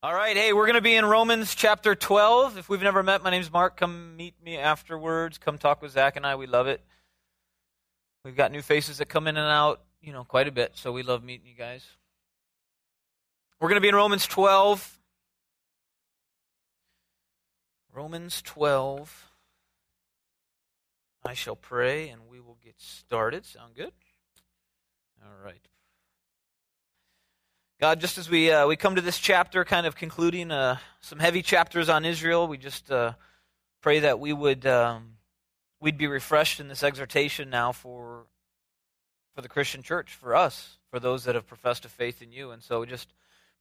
All right, hey, we're going to be in Romans chapter 12. If we've never met, my name's Mark. Come meet me afterwards. Come talk with Zach and I. We love it. We've got new faces that come in and out, you know, quite a bit, so we love meeting you guys. We're going to be in Romans 12. Romans 12. I shall pray and we will get started. Sound good? All right. God, just as we uh, we come to this chapter, kind of concluding uh, some heavy chapters on Israel, we just uh, pray that we would um, we'd be refreshed in this exhortation now for for the Christian church, for us, for those that have professed a faith in you, and so just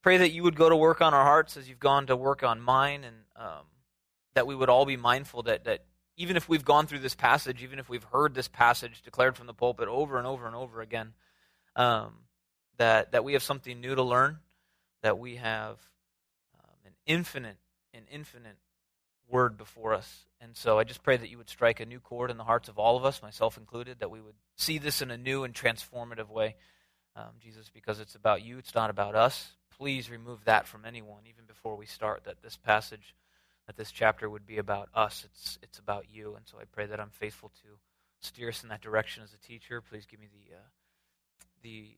pray that you would go to work on our hearts as you've gone to work on mine, and um, that we would all be mindful that that even if we've gone through this passage, even if we've heard this passage declared from the pulpit over and over and over again. Um, that, that we have something new to learn, that we have um, an infinite, an infinite word before us. And so I just pray that you would strike a new chord in the hearts of all of us, myself included, that we would see this in a new and transformative way. Um, Jesus, because it's about you, it's not about us. Please remove that from anyone, even before we start, that this passage, that this chapter would be about us. It's, it's about you. And so I pray that I'm faithful to steer us in that direction as a teacher. Please give me the, uh, the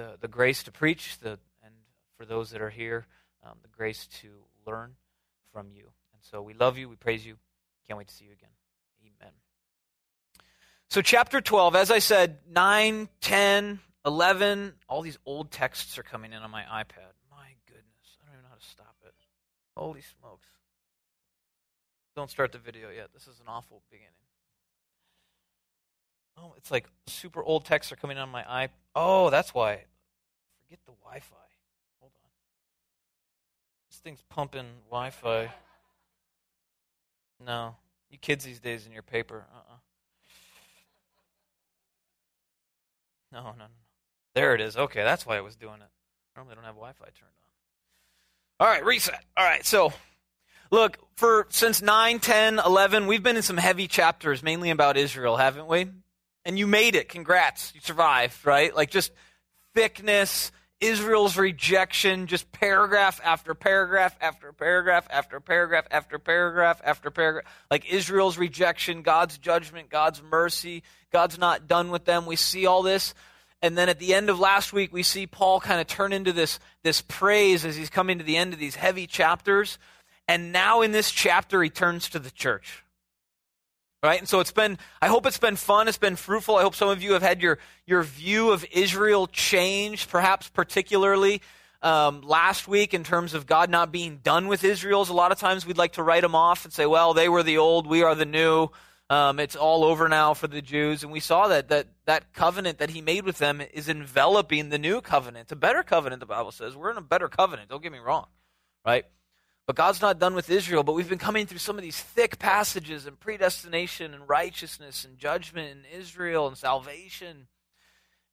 the, the grace to preach, the, and for those that are here, um, the grace to learn from you. And so we love you, we praise you. Can't wait to see you again. Amen. So, chapter 12, as I said, 9, 10, 11, all these old texts are coming in on my iPad. My goodness, I don't even know how to stop it. Holy smokes. Don't start the video yet. This is an awful beginning. Oh, it's like super old texts are coming on my iPad. Oh, that's why. Forget the Wi Fi. Hold on. This thing's pumping Wi Fi. No. You kids these days in your paper. Uh uh-uh. uh No, no, no. There it is. Okay, that's why I was doing it. Normally I don't have Wi Fi turned on. All right, reset. All right, so look, for since 9, 10, 11, we've been in some heavy chapters, mainly about Israel, haven't we? And you made it. Congrats. You survived, right? Like just thickness, Israel's rejection, just paragraph after paragraph after paragraph after paragraph after paragraph after paragraph. Like Israel's rejection, God's judgment, God's mercy. God's not done with them. We see all this. And then at the end of last week, we see Paul kind of turn into this, this praise as he's coming to the end of these heavy chapters. And now in this chapter, he turns to the church. Right? And so it's been, I hope it's been fun. It's been fruitful. I hope some of you have had your, your view of Israel change, perhaps particularly um, last week in terms of God not being done with Israel. A lot of times we'd like to write them off and say, well, they were the old, we are the new. Um, it's all over now for the Jews. And we saw that, that that covenant that he made with them is enveloping the new covenant, a better covenant, the Bible says. We're in a better covenant. Don't get me wrong. Right? But God's not done with Israel, but we've been coming through some of these thick passages and predestination and righteousness and judgment and Israel and salvation.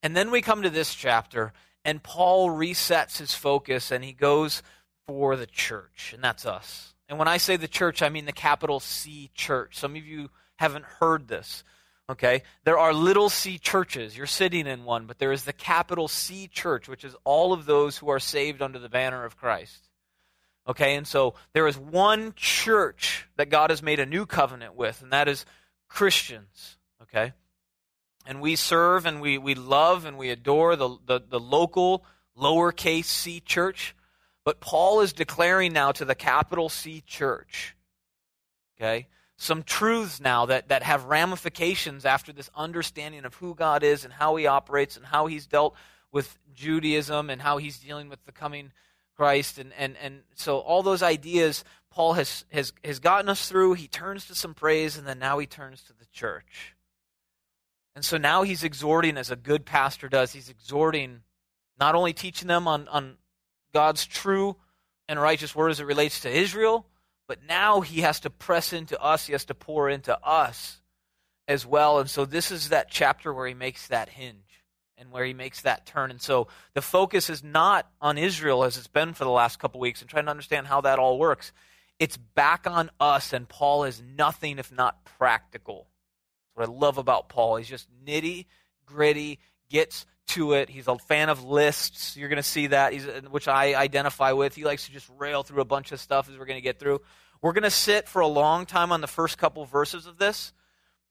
And then we come to this chapter, and Paul resets his focus and he goes for the church, and that's us. And when I say the church, I mean the capital C church. Some of you haven't heard this. Okay? There are little c churches. You're sitting in one, but there is the capital C church, which is all of those who are saved under the banner of Christ. Okay, and so there is one church that God has made a new covenant with, and that is Christians. Okay? And we serve and we, we love and we adore the, the, the local lowercase c church. But Paul is declaring now to the capital C church, okay, some truths now that, that have ramifications after this understanding of who God is and how he operates and how he's dealt with Judaism and how he's dealing with the coming Christ. And, and, and so all those ideas Paul has, has, has gotten us through. He turns to some praise, and then now he turns to the church. And so now he's exhorting, as a good pastor does, he's exhorting, not only teaching them on, on God's true and righteous word as it relates to Israel, but now he has to press into us, he has to pour into us as well. And so this is that chapter where he makes that hinge and where he makes that turn. And so the focus is not on Israel as it's been for the last couple weeks and trying to understand how that all works. It's back on us, and Paul is nothing if not practical. That's what I love about Paul. He's just nitty gritty, gets to it. He's a fan of lists. You're going to see that, He's, which I identify with. He likes to just rail through a bunch of stuff as we're going to get through. We're going to sit for a long time on the first couple verses of this,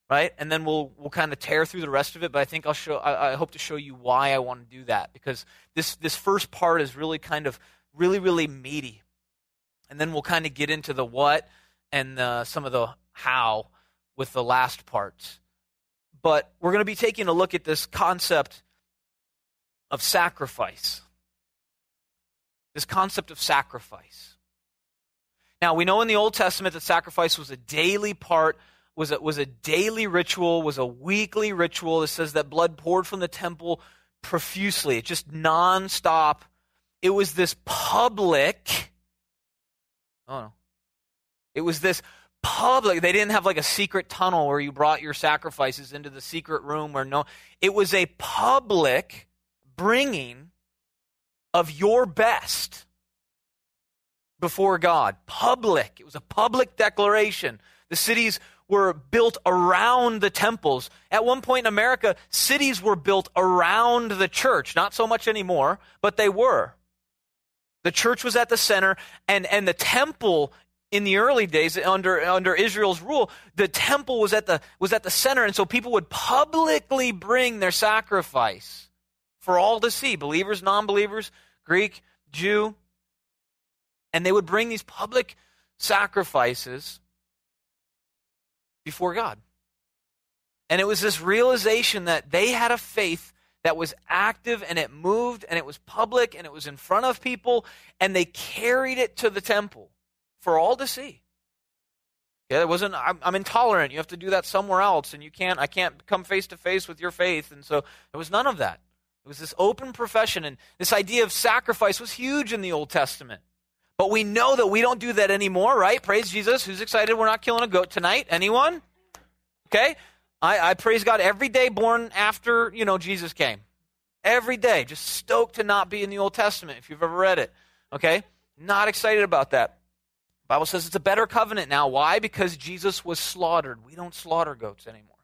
right? And then we'll we'll kind of tear through the rest of it. But I think I'll show. I, I hope to show you why I want to do that because this this first part is really kind of really really meaty, and then we'll kind of get into the what and the, some of the how with the last parts. But we're going to be taking a look at this concept of sacrifice. This concept of sacrifice. Now, we know in the Old Testament that sacrifice was a daily part, was a, was a daily ritual, was a weekly ritual. It says that blood poured from the temple profusely, just nonstop. It was this public, oh no, it was this public. They didn't have like a secret tunnel where you brought your sacrifices into the secret room where no, it was a public bringing of your best before God. Public. It was a public declaration. The cities were built around the temples. At one point in America, cities were built around the church. Not so much anymore, but they were. The church was at the center, and, and the temple in the early days under, under Israel's rule, the temple was at the, was at the center, and so people would publicly bring their sacrifice for all to see believers, non believers, Greek, Jew, and they would bring these public sacrifices before God. And it was this realization that they had a faith that was active and it moved and it was public and it was in front of people and they carried it to the temple for all to see. Yeah, it wasn't. I'm, I'm, intolerant. You have to do that somewhere else, and you can't. I can't come face to face with your faith, and so there was none of that. It was this open profession, and this idea of sacrifice was huge in the Old Testament. But we know that we don't do that anymore, right? Praise Jesus. Who's excited we're not killing a goat tonight? Anyone? Okay? I, I praise God every day born after, you know, Jesus came. Every day. Just stoked to not be in the Old Testament if you've ever read it. Okay? Not excited about that. Bible says it's a better covenant now. Why? Because Jesus was slaughtered. We don't slaughter goats anymore.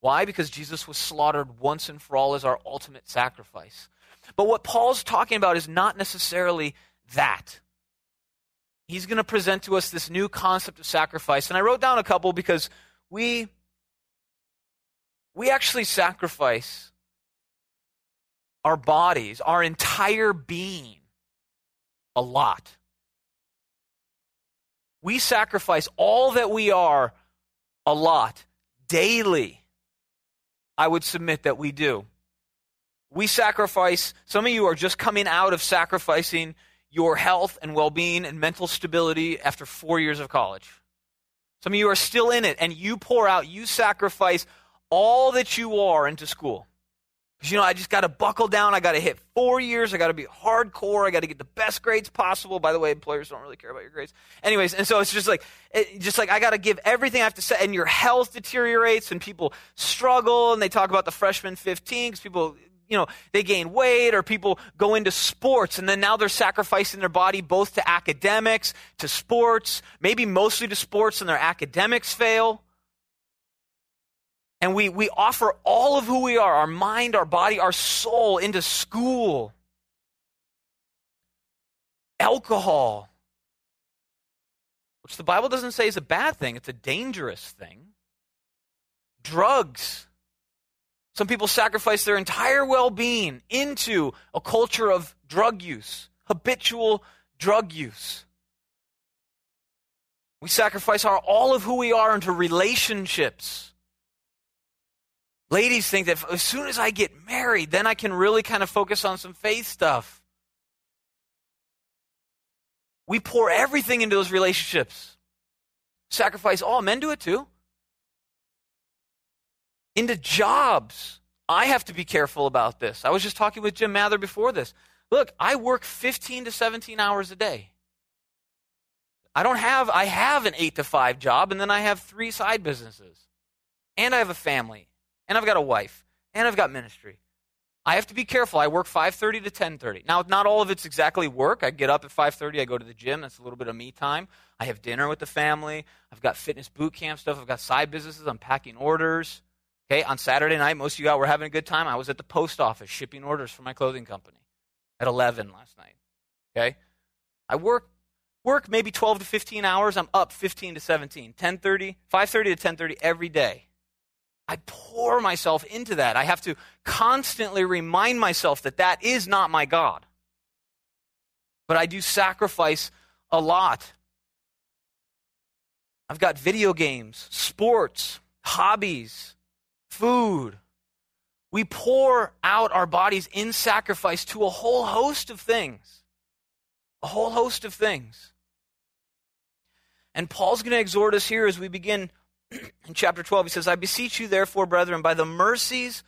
Why? Because Jesus was slaughtered once and for all as our ultimate sacrifice. But what Paul's talking about is not necessarily that he's going to present to us this new concept of sacrifice. And I wrote down a couple because we we actually sacrifice our bodies, our entire being a lot. We sacrifice all that we are a lot daily. I would submit that we do. We sacrifice, some of you are just coming out of sacrificing your health and well being and mental stability after four years of college. Some of you are still in it and you pour out, you sacrifice all that you are into school. Because, you know, I just got to buckle down. I got to hit four years. I got to be hardcore. I got to get the best grades possible. By the way, employers don't really care about your grades. Anyways, and so it's just like, it, just like I got to give everything I have to say. And your health deteriorates and people struggle and they talk about the freshman 15 because people you know, they gain weight or people go into sports and then now they're sacrificing their body both to academics, to sports, maybe mostly to sports and their academics fail. And we, we offer all of who we are, our mind, our body, our soul into school. Alcohol, which the Bible doesn't say is a bad thing, it's a dangerous thing. Drugs some people sacrifice their entire well being into a culture of drug use, habitual drug use. We sacrifice our, all of who we are into relationships. Ladies think that as soon as I get married, then I can really kind of focus on some faith stuff. We pour everything into those relationships. Sacrifice all. Men do it too into jobs. I have to be careful about this. I was just talking with Jim Mather before this. Look, I work 15 to 17 hours a day. I don't have, I have an 8 to 5 job, and then I have three side businesses. And I have a family. And I've got a wife. And I've got ministry. I have to be careful. I work 5:30 to 10:30. Now, not all of it's exactly work. I get up at 5:30. I go to the gym. That's a little bit of me time. I have dinner with the family. I've got fitness boot camp stuff. I've got side businesses. I'm packing orders. Okay, on Saturday night, most of you out were having a good time. I was at the post office shipping orders for my clothing company at 11 last night. Okay? I work work maybe 12 to 15 hours. I'm up 15 to 17. 10:30, 5:30 to 10:30 every day. I pour myself into that. I have to constantly remind myself that that is not my God. But I do sacrifice a lot. I've got video games, sports, hobbies, food. We pour out our bodies in sacrifice to a whole host of things. A whole host of things. And Paul's going to exhort us here as we begin in chapter 12. He says, I beseech you, therefore, brethren, by the mercies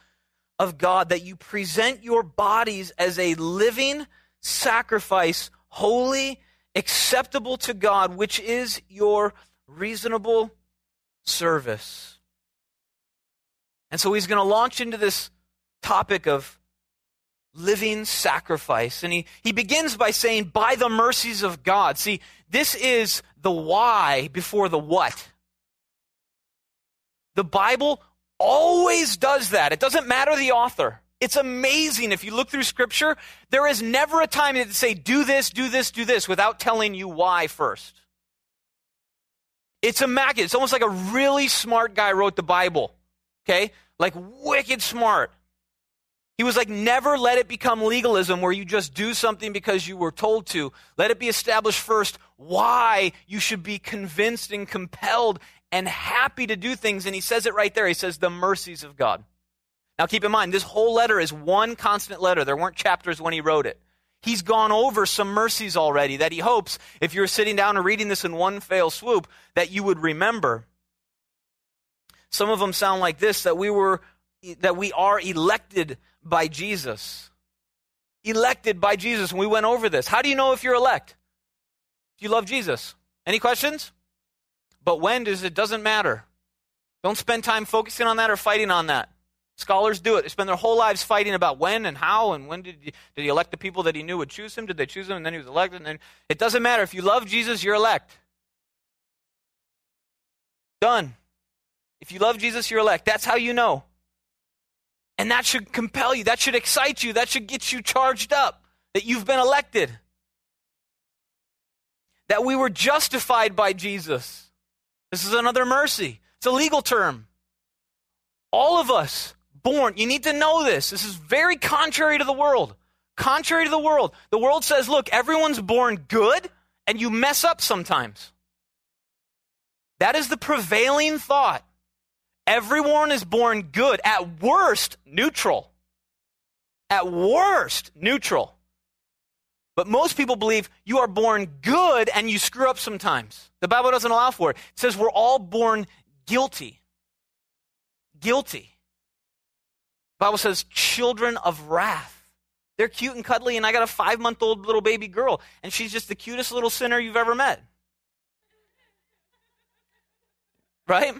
of God, that you present your bodies as a living sacrifice, holy, acceptable to God, which is your reasonable service. And so he's going to launch into this topic of living sacrifice. And he, he begins by saying, by the mercies of God. See, this is the why before the what. The Bible always does that. It doesn't matter the author. It's amazing. If you look through scripture, there is never a time that say, do this, do this, do this, without telling you why first. It's a immaculate. It's almost like a really smart guy wrote the Bible. Okay? Like wicked smart. He was like, never let it become legalism where you just do something because you were told to. Let it be established first why you should be convinced and compelled and happy to do things. And he says it right there. He says, the mercies of God. Now keep in mind, this whole letter is one constant letter. There weren't chapters when he wrote it. He's gone over some mercies already that he hopes, if you're sitting down and reading this in one fell swoop, that you would remember. Some of them sound like this that we were that we are elected by Jesus. Elected by Jesus. And we went over this. How do you know if you're elect? Do you love Jesus? Any questions? But when does it doesn't matter. Don't spend time focusing on that or fighting on that. Scholars do it. They spend their whole lives fighting about when and how and when did he, did he elect the people that he knew would choose him? Did they choose him and then he was elected? And then it doesn't matter. If you love Jesus, you're elect. Done. If you love Jesus, you're elect. That's how you know. And that should compel you. That should excite you. That should get you charged up that you've been elected. That we were justified by Jesus. This is another mercy. It's a legal term. All of us born, you need to know this. This is very contrary to the world. Contrary to the world. The world says, look, everyone's born good and you mess up sometimes. That is the prevailing thought. Everyone is born good, at worst, neutral. At worst, neutral. But most people believe you are born good and you screw up sometimes. The Bible doesn't allow for it. It says we're all born guilty. Guilty. The Bible says children of wrath. They're cute and cuddly, and I got a five month old little baby girl, and she's just the cutest little sinner you've ever met. Right?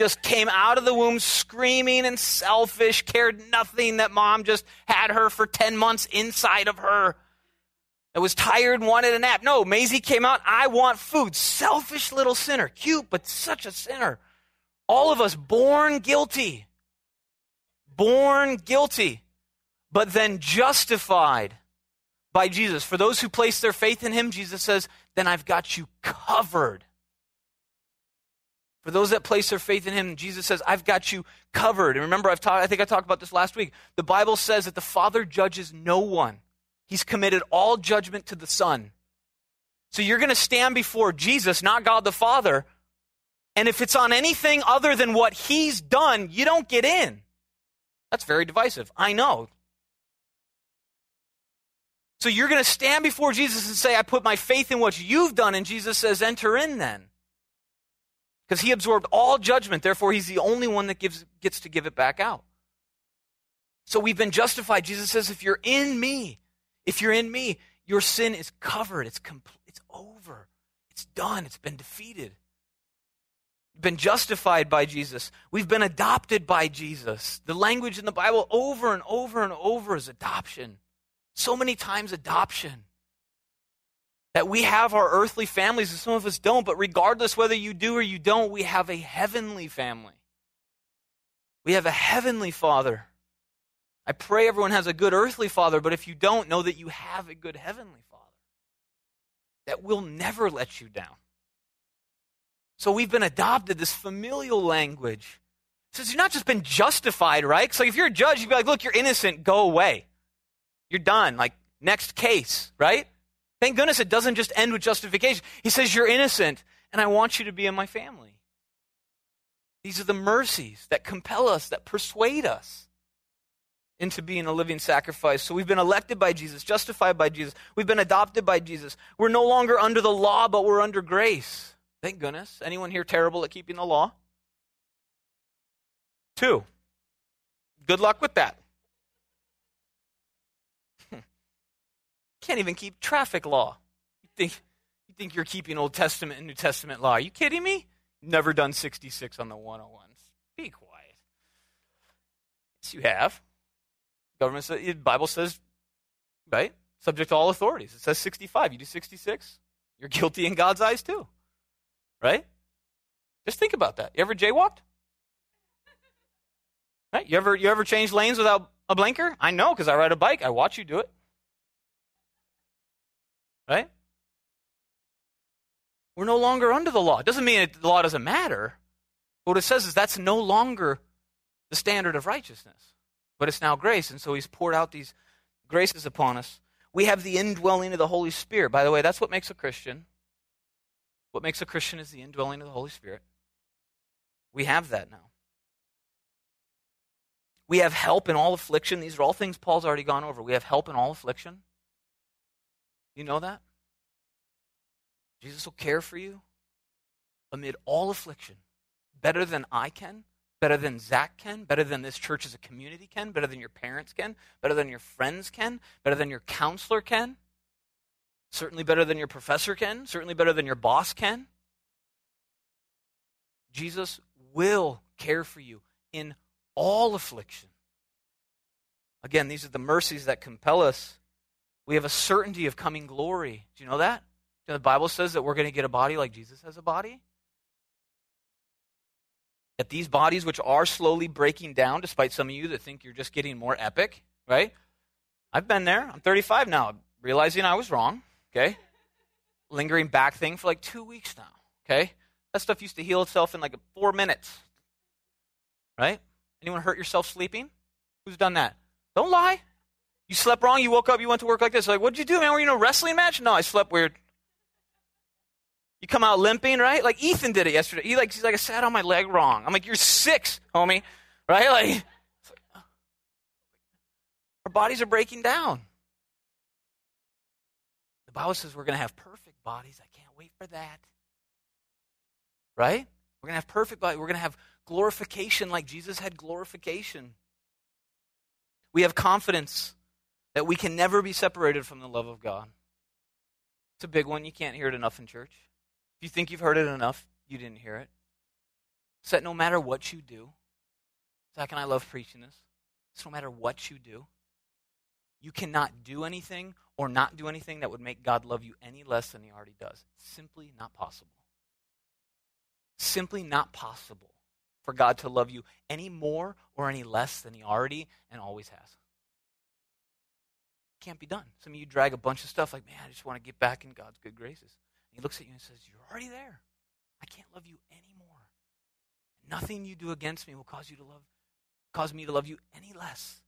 Just came out of the womb screaming and selfish, cared nothing that mom just had her for 10 months inside of her. That was tired and wanted a nap. No, Maisie came out, I want food. Selfish little sinner. Cute, but such a sinner. All of us born guilty. Born guilty, but then justified by Jesus. For those who place their faith in him, Jesus says, then I've got you covered. For those that place their faith in him, Jesus says, I've got you covered. And remember, I've talked, I think I talked about this last week. The Bible says that the Father judges no one. He's committed all judgment to the Son. So you're going to stand before Jesus, not God the Father. And if it's on anything other than what he's done, you don't get in. That's very divisive. I know. So you're going to stand before Jesus and say, I put my faith in what you've done. And Jesus says, enter in then because he absorbed all judgment. Therefore, he's the only one that gives, gets to give it back out. So we've been justified. Jesus says, if you're in me, if you're in me, your sin is covered. It's complete. It's over. It's done. It's been defeated. We've been justified by Jesus. We've been adopted by Jesus. The language in the Bible over and over and over is adoption. So many times, adoption. That we have our earthly families, and some of us don't, but regardless whether you do or you don't, we have a heavenly family. We have a heavenly Father. I pray everyone has a good earthly Father, but if you don't, know that you have a good heavenly Father that will never let you down. So we've been adopted, this familial language. It says you've not just been justified, right? So if you're a judge, you'd be like, look, you're innocent, go away. You're done. Like, next case, right? Thank goodness it doesn't just end with justification. He says, You're innocent, and I want you to be in my family. These are the mercies that compel us, that persuade us into being a living sacrifice. So we've been elected by Jesus, justified by Jesus. We've been adopted by Jesus. We're no longer under the law, but we're under grace. Thank goodness. Anyone here terrible at keeping the law? Two. Good luck with that. Can't even keep traffic law. You think, you think you're keeping Old Testament and New Testament law. Are you kidding me? Never done 66 on the 101s. Be quiet. Yes, you have. Government says, the Bible says, right? Subject to all authorities. It says 65. You do 66, you're guilty in God's eyes too. Right? Just think about that. You ever jaywalked? Right? You ever you ever change lanes without a blinker? I know because I ride a bike. I watch you do it. Right? We're no longer under the law. It doesn't mean the law doesn't matter. What it says is that's no longer the standard of righteousness, but it's now grace. And so he's poured out these graces upon us. We have the indwelling of the Holy Spirit. By the way, that's what makes a Christian. What makes a Christian is the indwelling of the Holy Spirit. We have that now. We have help in all affliction. These are all things Paul's already gone over. We have help in all affliction. You know that? Jesus will care for you amid all affliction, better than I can, better than Zach can, better than this church as a community can, better than your parents can, better than your friends can, better than your counselor can, certainly better than your professor can, certainly better than your boss can. Jesus will care for you in all affliction. Again, these are the mercies that compel us we have a certainty of coming glory. Do you know that? You know, the Bible says that we're going to get a body like Jesus has a body. That these bodies, which are slowly breaking down, despite some of you that think you're just getting more epic, right? I've been there. I'm 35 now, realizing I was wrong, okay? Lingering back thing for like two weeks now, okay? That stuff used to heal itself in like four minutes, right? Anyone hurt yourself sleeping? Who's done that? Don't lie. You slept wrong. You woke up. You went to work like this. Like, what'd you do, man? Were you in a wrestling match? No, I slept weird. You come out limping, right? Like Ethan did it yesterday. He like he's like I sat on my leg wrong. I'm like, you're six, homie, right? Like, like our bodies are breaking down. The Bible says we're going to have perfect bodies. I can't wait for that. Right? We're going to have perfect bodies. We're going to have glorification like Jesus had glorification. We have confidence that we can never be separated from the love of God. It's a big one. You can't hear it enough in church. If you think you've heard it enough, you didn't hear it. So that no matter what you do, Zach and I love preaching this. It's no matter what you do, you cannot do anything or not do anything that would make God love you any less than he already does. simply not possible. Simply not possible for God to love you any more or any less than he already and always has can't be done. Some of you drag a bunch of stuff like, man, I just want to get back in God's good graces. And he looks at you and says, You're already there. I can't love you anymore. Nothing you do against me will cause you to love cause me to love you any less.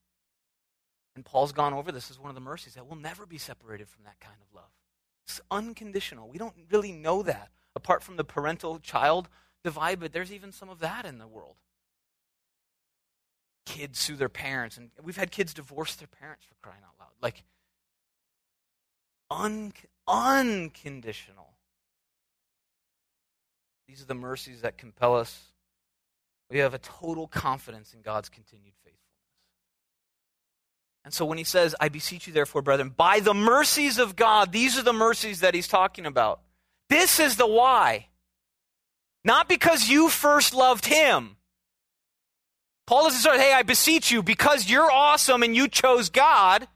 And Paul's gone over this as one of the mercies that we'll never be separated from that kind of love. It's unconditional. We don't really know that apart from the parental child divide, but there's even some of that in the world kids sue their parents, and we've had kids divorce their parents for crying out loud. Like, un- unconditional. These are the mercies that compel us. We have a total confidence in God's continued faithfulness. And so when he says, I beseech you, therefore, brethren, by the mercies of God, these are the mercies that he's talking about. This is the why. Not because you first loved him Paul doesn't start, hey, I beseech you, because you're awesome and you chose God,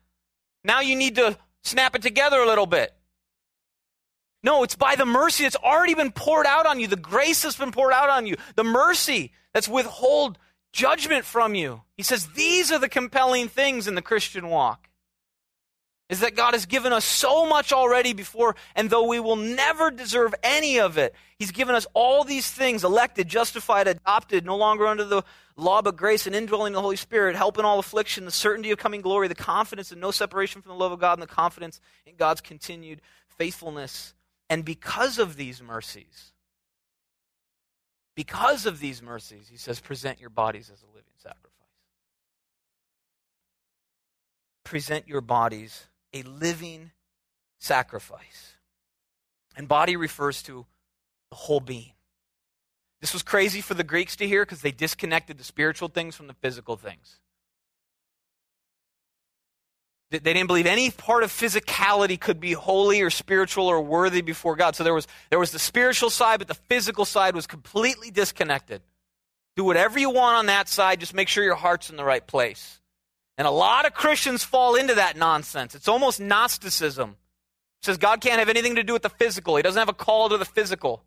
now you need to snap it together a little bit. No, it's by the mercy that's already been poured out on you, the grace that's been poured out on you, the mercy that's withhold judgment from you. He says these are the compelling things in the Christian walk. Is that God has given us so much already before, and though we will never deserve any of it, He's given us all these things elected, justified, adopted, no longer under the law but grace and indwelling the Holy Spirit, help in all affliction, the certainty of coming glory, the confidence and no separation from the love of God, and the confidence in God's continued faithfulness. And because of these mercies, because of these mercies, he says, present your bodies as a living sacrifice. Present your bodies a living sacrifice. And body refers to the whole being. This was crazy for the Greeks to hear because they disconnected the spiritual things from the physical things. They didn't believe any part of physicality could be holy or spiritual or worthy before God. So there was, there was the spiritual side, but the physical side was completely disconnected. Do whatever you want on that side, just make sure your heart's in the right place. And a lot of Christians fall into that nonsense. It's almost Gnosticism. It says God can't have anything to do with the physical, He doesn't have a call to the physical.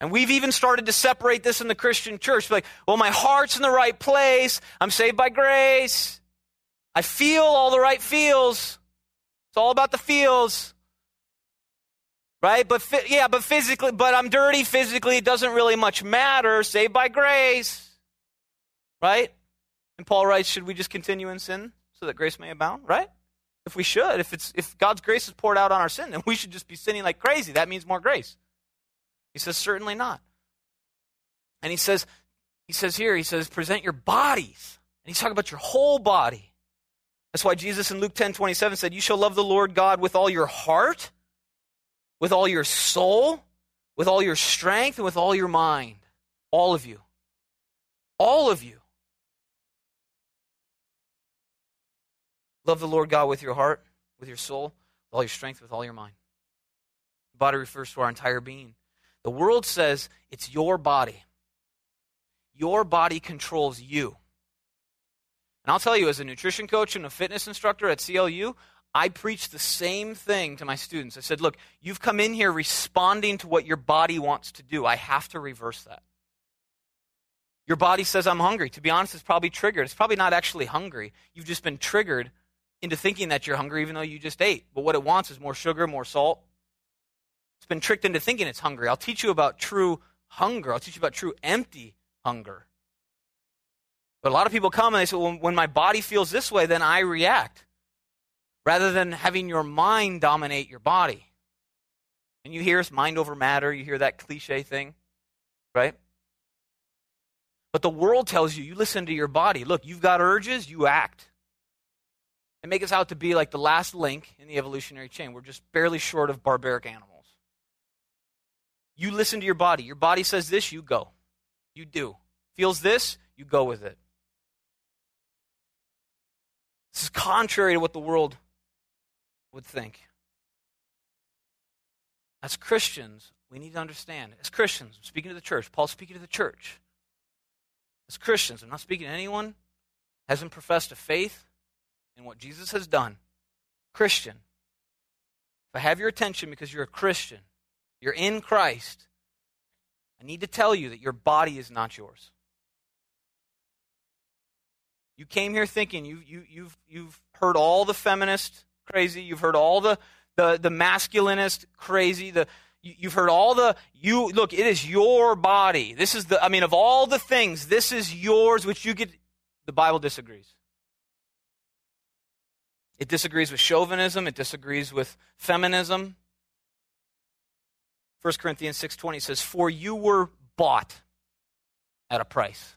And we've even started to separate this in the Christian church. Like, well, my heart's in the right place. I'm saved by grace. I feel all the right feels. It's all about the feels. Right? But yeah, but physically, but I'm dirty physically. It doesn't really much matter. Saved by grace. Right? And Paul writes, should we just continue in sin so that grace may abound? Right? If we should, if it's if God's grace is poured out on our sin, then we should just be sinning like crazy. That means more grace. He says, certainly not. And he says, he says here, he says, present your bodies. And he's talking about your whole body. That's why Jesus in Luke 10 27 said, You shall love the Lord God with all your heart, with all your soul, with all your strength, and with all your mind. All of you. All of you. Love the Lord God with your heart, with your soul, with all your strength, with all your mind. The body refers to our entire being. The world says it's your body. Your body controls you. And I'll tell you, as a nutrition coach and a fitness instructor at CLU, I preach the same thing to my students. I said, look, you've come in here responding to what your body wants to do. I have to reverse that. Your body says, I'm hungry. To be honest, it's probably triggered. It's probably not actually hungry. You've just been triggered into thinking that you're hungry even though you just ate. But what it wants is more sugar, more salt, it's been tricked into thinking it's hungry. I'll teach you about true hunger. I'll teach you about true empty hunger. But a lot of people come and they say, well, when my body feels this way, then I react. Rather than having your mind dominate your body. And you hear it's mind over matter. You hear that cliche thing, right? But the world tells you, you listen to your body. Look, you've got urges, you act. And make us out to be like the last link in the evolutionary chain. We're just barely short of barbaric animals. You listen to your body. Your body says this, you go. You do. Feels this, you go with it. This is contrary to what the world would think. As Christians, we need to understand. As Christians, I'm speaking to the church. Paul's speaking to the church. As Christians, I'm not speaking to anyone hasn't professed a faith in what Jesus has done. Christian, if I have your attention because you're a Christian, you're in Christ, I need to tell you that your body is not yours. You came here thinking you, you, you've, you've heard all the feminist crazy, you've heard all the, the, the masculinist crazy, the, you, you've heard all the, you, look, it is your body. This is the, I mean, of all the things, this is yours, which you get, the Bible disagrees. It disagrees with chauvinism, it disagrees with feminism, 1 Corinthians 6:20 says, "For you were bought at a price."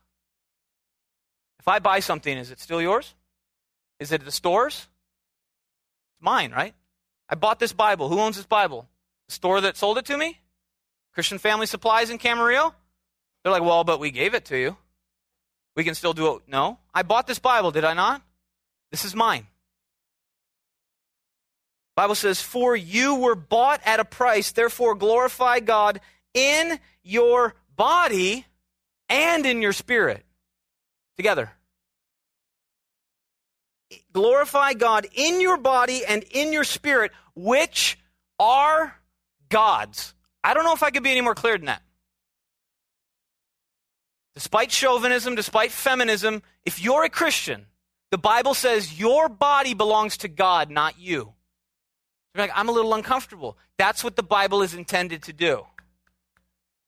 If I buy something, is it still yours? Is it the stores? It's mine, right? I bought this Bible. Who owns this Bible? The store that sold it to me? Christian Family Supplies in Camarillo? They're like, well, but we gave it to you. We can still do it. No. I bought this Bible, did I not? This is mine. Bible says, For you were bought at a price, therefore glorify God in your body and in your spirit. Together. Glorify God in your body and in your spirit, which are God's. I don't know if I could be any more clear than that. despite chauvinism, despite feminism, if you're a Christian, the Bible says your body belongs to God, not you. You're like, I'm a little uncomfortable. That's what the Bible is intended to do.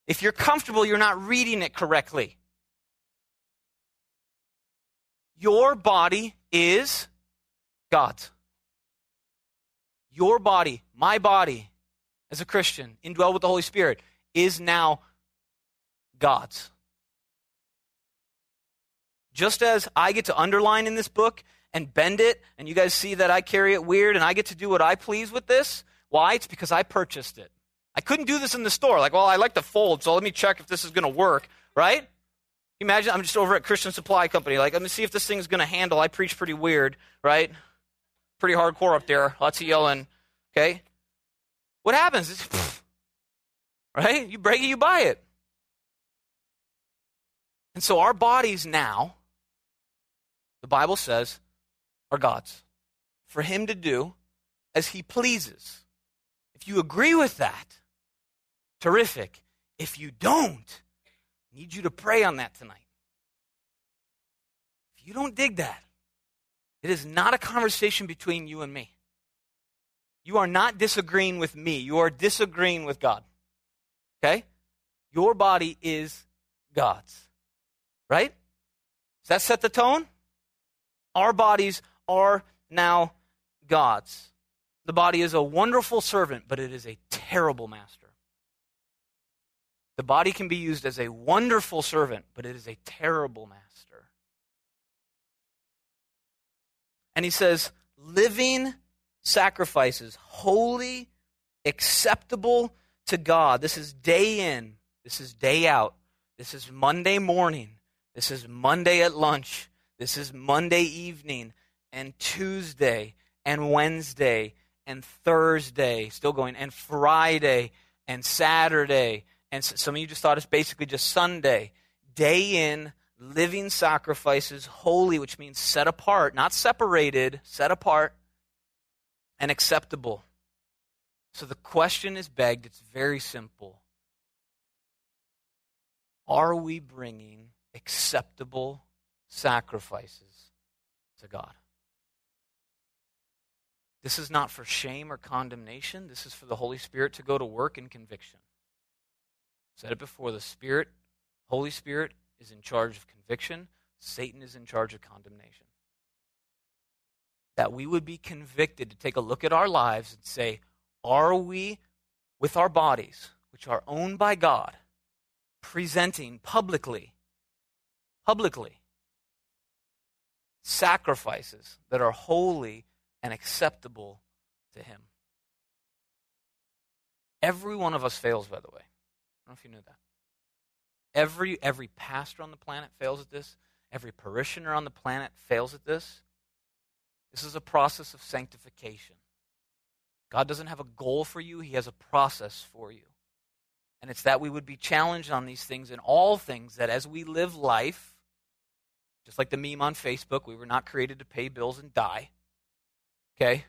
If you're comfortable, you're not reading it correctly. Your body is God's. Your body, my body, as a Christian, indwelled with the Holy Spirit, is now God's. Just as I get to underline in this book and bend it, and you guys see that I carry it weird, and I get to do what I please with this, why? It's because I purchased it. I couldn't do this in the store. Like, well, I like to fold, so let me check if this is going to work, right? Imagine I'm just over at Christian Supply Company. Like, let me see if this thing's going to handle. I preach pretty weird, right? Pretty hardcore up there. Lots of yelling. Okay? What happens? It's, right? You break it, you buy it. And so our bodies now, the Bible says, are God's. For Him to do as He pleases. If you agree with that, terrific. If you don't, need you to pray on that tonight. If you don't dig that, it is not a conversation between you and me. You are not disagreeing with me. You are disagreeing with God. Okay? Your body is God's. Right? Does that set the tone? Our bodies are now God's. The body is a wonderful servant, but it is a terrible master. The body can be used as a wonderful servant, but it is a terrible master. And he says, living sacrifices, holy, acceptable to God. This is day in, this is day out, this is Monday morning, this is Monday at lunch, this is Monday evening, and Tuesday, and Wednesday, and Thursday, still going, and Friday, and Saturday, and some of you just thought it's basically just Sunday. Day in, living sacrifices, holy, which means set apart, not separated, set apart, and acceptable. So the question is begged. It's very simple. Are we bringing acceptable sacrifices to God? This is not for shame or condemnation. This is for the Holy Spirit to go to work in conviction. Said it before the Spirit, Holy Spirit, is in charge of conviction, Satan is in charge of condemnation. That we would be convicted to take a look at our lives and say, are we, with our bodies, which are owned by God, presenting publicly, publicly, sacrifices that are holy and acceptable to Him? Every one of us fails, by the way I don't know if you knew that. Every, every pastor on the planet fails at this. Every parishioner on the planet fails at this. This is a process of sanctification. God doesn't have a goal for you, He has a process for you. And it's that we would be challenged on these things in all things, that as we live life, just like the meme on Facebook, we were not created to pay bills and die. Okay?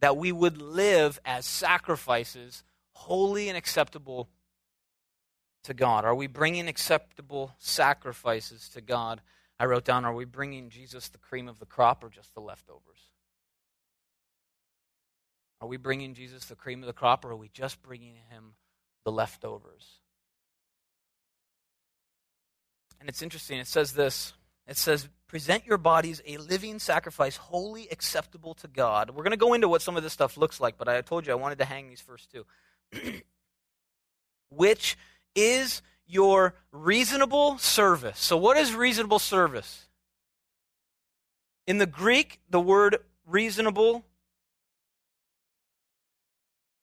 That we would live as sacrifices, holy and acceptable to God? Are we bringing acceptable sacrifices to God? I wrote down, are we bringing Jesus the cream of the crop or just the leftovers? Are we bringing Jesus the cream of the crop or are we just bringing him the leftovers? And it's interesting. It says this it says, present your bodies a living sacrifice, wholly acceptable to God. We're going to go into what some of this stuff looks like, but I told you I wanted to hang these first two. Which is your reasonable service. So, what is reasonable service? In the Greek, the word reasonable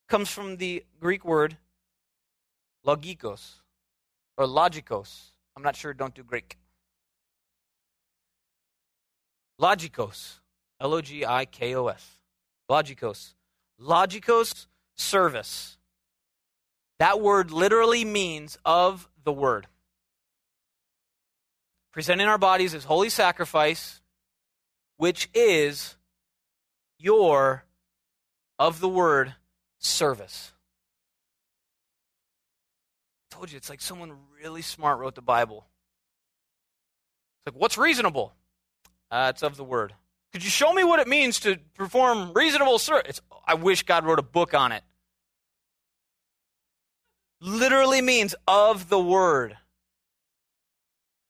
comes from the Greek word logikos or logikos. I'm not sure, don't do Greek. Logikos. L O G I K O S. Logikos. Logikos service. That word literally means of the word. Presenting our bodies as holy sacrifice, which is your, of the word, service. I told you, it's like someone really smart wrote the Bible It's like, what's reasonable? Uh, it's of the word. Could you show me what it means to perform reasonable service? I wish God wrote a book on it. Literally means of the word.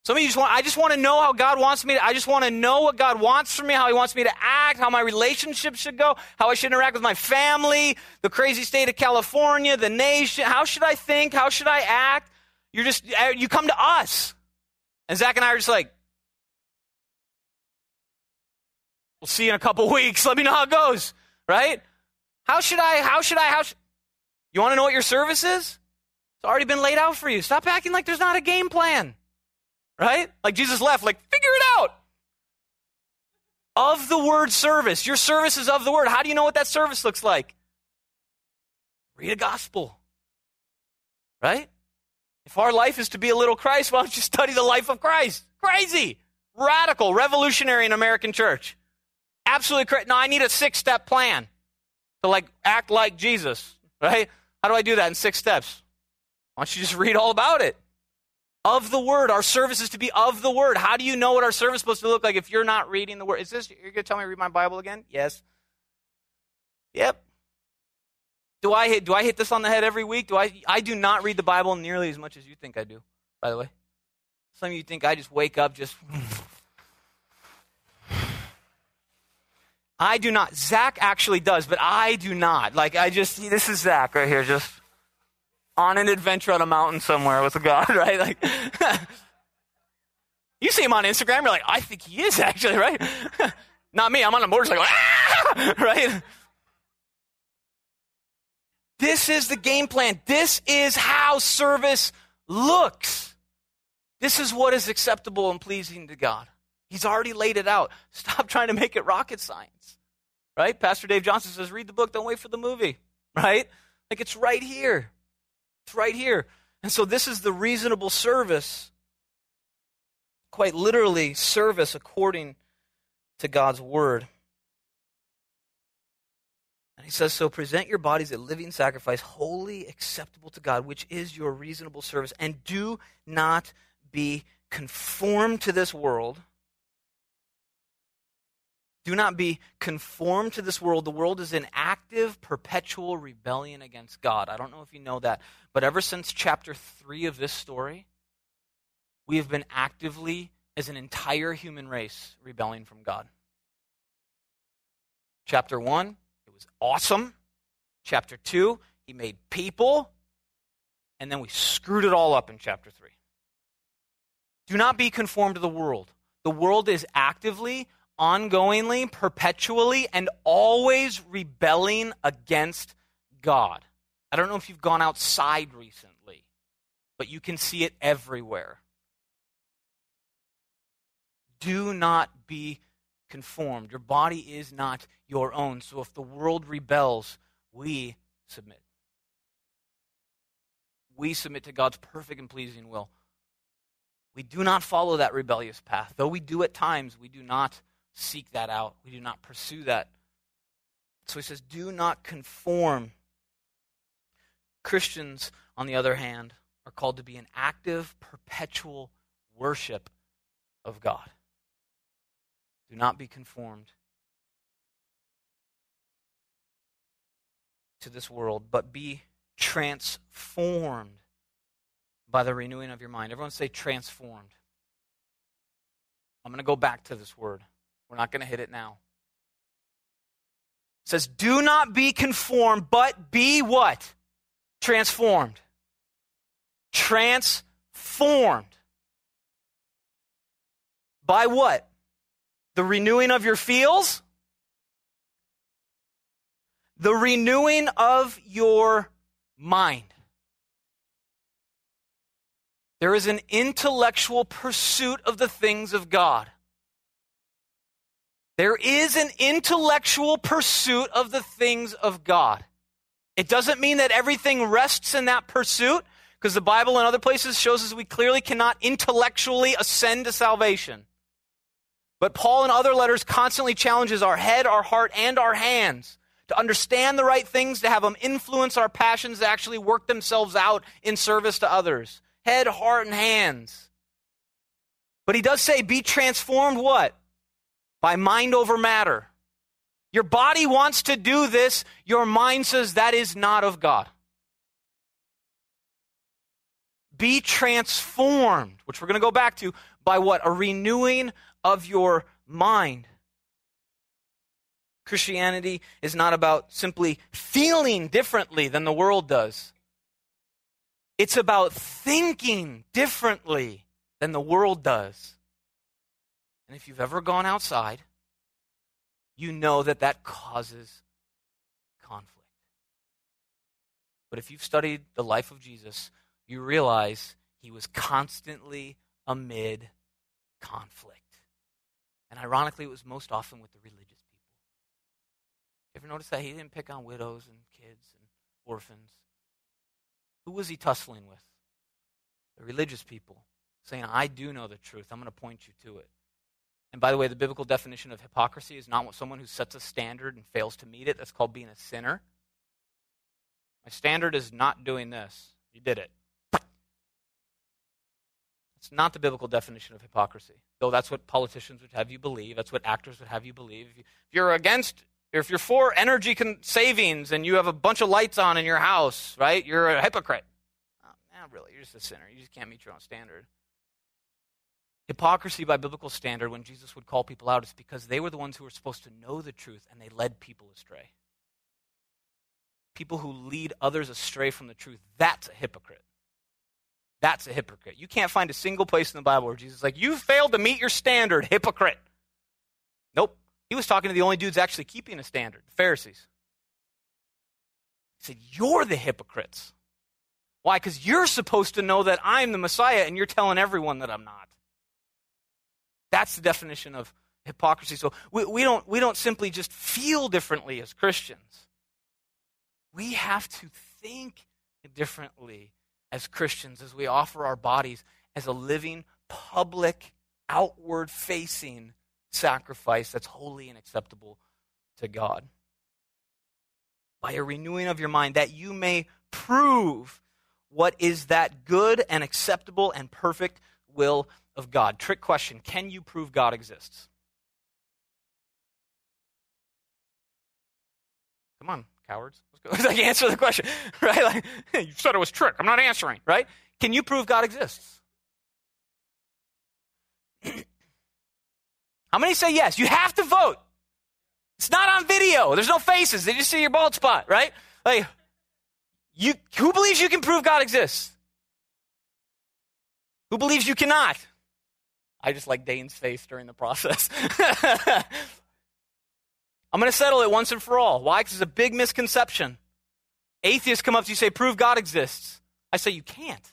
Some of you just want, I just want to know how God wants me to, I just want to know what God wants from me, how He wants me to act, how my relationship should go, how I should interact with my family, the crazy state of California, the nation. How should I think? How should I act? You're just, uh, you come to us. And Zach and I are just like, we'll see you in a couple weeks. Let me know how it goes, right? How should I, how should I, how should, you want to know what your service is? It's already been laid out for you. Stop acting like there's not a game plan. Right? Like Jesus left, like, figure it out. Of the word service. Your service is of the word. How do you know what that service looks like? Read a gospel. Right? If our life is to be a little Christ, why don't you study the life of Christ? Crazy. Radical, revolutionary in American church. Absolutely correct. No, I need a six step plan to like act like Jesus. Right? How do I do that in six steps? Why don't you just read all about it? of the word. Our service is to be of the word. How do you know what our service is supposed to look like if you're not reading the word? Is this, you're going to tell me to read my Bible again? Yes. Yep. Do I hit, do I hit this on the head every week? Do I, I do not read the Bible nearly as much as you think I do, by the way. Some of you think I just wake up just. I do not. Zach actually does, but I do not. Like, I just, this is Zach right here, just on an adventure on a mountain somewhere with a God, right? Like, you see him on Instagram, you're like, I think he is actually, right? Not me, I'm on a motorcycle, right? This is the game plan. This is how service looks. This is what is acceptable and pleasing to God. He's already laid it out. Stop trying to make it rocket science. Right? Pastor Dave Johnson says, read the book, don't wait for the movie. Right? Like it's right here. It's right here. And so this is the reasonable service, quite literally, service according to God's word. And he says, So present your bodies a living sacrifice, wholly acceptable to God, which is your reasonable service. And do not be conformed to this world do not be conformed to this world. The world is in active, perpetual rebellion against God. I don't know if you know that, but ever since chapter 3 of this story, we have been actively, as an entire human race, rebelling from God. Chapter 1, it was awesome. Chapter 2, he made people. And then we screwed it all up in chapter 3. Do not be conformed to the world. The world is actively ongoingly, perpetually, and always rebelling against God. I don't know if you've gone outside recently, but you can see it everywhere. Do not be conformed. Your body is not your own. So if the world rebels, we submit. We submit to God's perfect and pleasing will. We do not follow that rebellious path. Though we do at times, we do not seek that out. We do not pursue that. So he says, do not conform. Christians, on the other hand, are called to be an active, perpetual worship of God. Do not be conformed to this world, but be transformed by the renewing of your mind. Everyone say transformed. I'm going to go back to this word. We're not going to hit it now. It says, Do not be conformed, but be what? Transformed. Transformed. By what? The renewing of your feels? The renewing of your mind. There is an intellectual pursuit of the things of God. There is an intellectual pursuit of the things of God. It doesn't mean that everything rests in that pursuit, because the Bible and other places shows us we clearly cannot intellectually ascend to salvation. But Paul in other letters constantly challenges our head, our heart, and our hands to understand the right things, to have them influence our passions, to actually work themselves out in service to others. Head, heart, and hands. But he does say, be transformed what? By mind over matter. Your body wants to do this, your mind says that is not of God. Be transformed, which we're going to go back to, by what? A renewing of your mind. Christianity is not about simply feeling differently than the world does. It's about thinking differently than the world does. And if you've ever gone outside, you know that that causes conflict. But if you've studied the life of Jesus, you realize he was constantly amid conflict. And ironically, it was most often with the religious people. You ever notice that he didn't pick on widows and kids and orphans? Who was he tussling with? The religious people, saying, I do know the truth. I'm going to point you to it. And by the way, the biblical definition of hypocrisy is not someone who sets a standard and fails to meet it. That's called being a sinner. My standard is not doing this. You did it. It's not the biblical definition of hypocrisy, though that's what politicians would have you believe. That's what actors would have you believe. If you're against, if you're for energy savings and you have a bunch of lights on in your house, right, you're a hypocrite. Oh, man, really, you're just a sinner. You just can't meet your own standard. Hypocrisy by biblical standard, when Jesus would call people out, is because they were the ones who were supposed to know the truth and they led people astray. People who lead others astray from the truth, that's a hypocrite. That's a hypocrite. You can't find a single place in the Bible where Jesus is like, You failed to meet your standard, hypocrite. Nope. He was talking to the only dudes actually keeping a standard, the Pharisees. He said, You're the hypocrites. Why? Because you're supposed to know that I'm the Messiah and you're telling everyone that I'm not. That's the definition of hypocrisy. So we, we, don't, we don't simply just feel differently as Christians. We have to think differently as Christians as we offer our bodies as a living, public, outward facing sacrifice that's holy and acceptable to God. By a renewing of your mind, that you may prove what is that good and acceptable and perfect will of God. Trick question Can you prove God exists? Come on, cowards. Let's go. like answer the question, right? Like you said it was trick. I'm not answering, right? Can you prove God exists? How many say yes? You have to vote. It's not on video. There's no faces. They just see your bald spot, right? Like, you, who believes you can prove God exists? Who believes you cannot? I just like Dane's face during the process. I'm going to settle it once and for all. Why? Because it's a big misconception. Atheists come up to you and say, prove God exists. I say, you can't.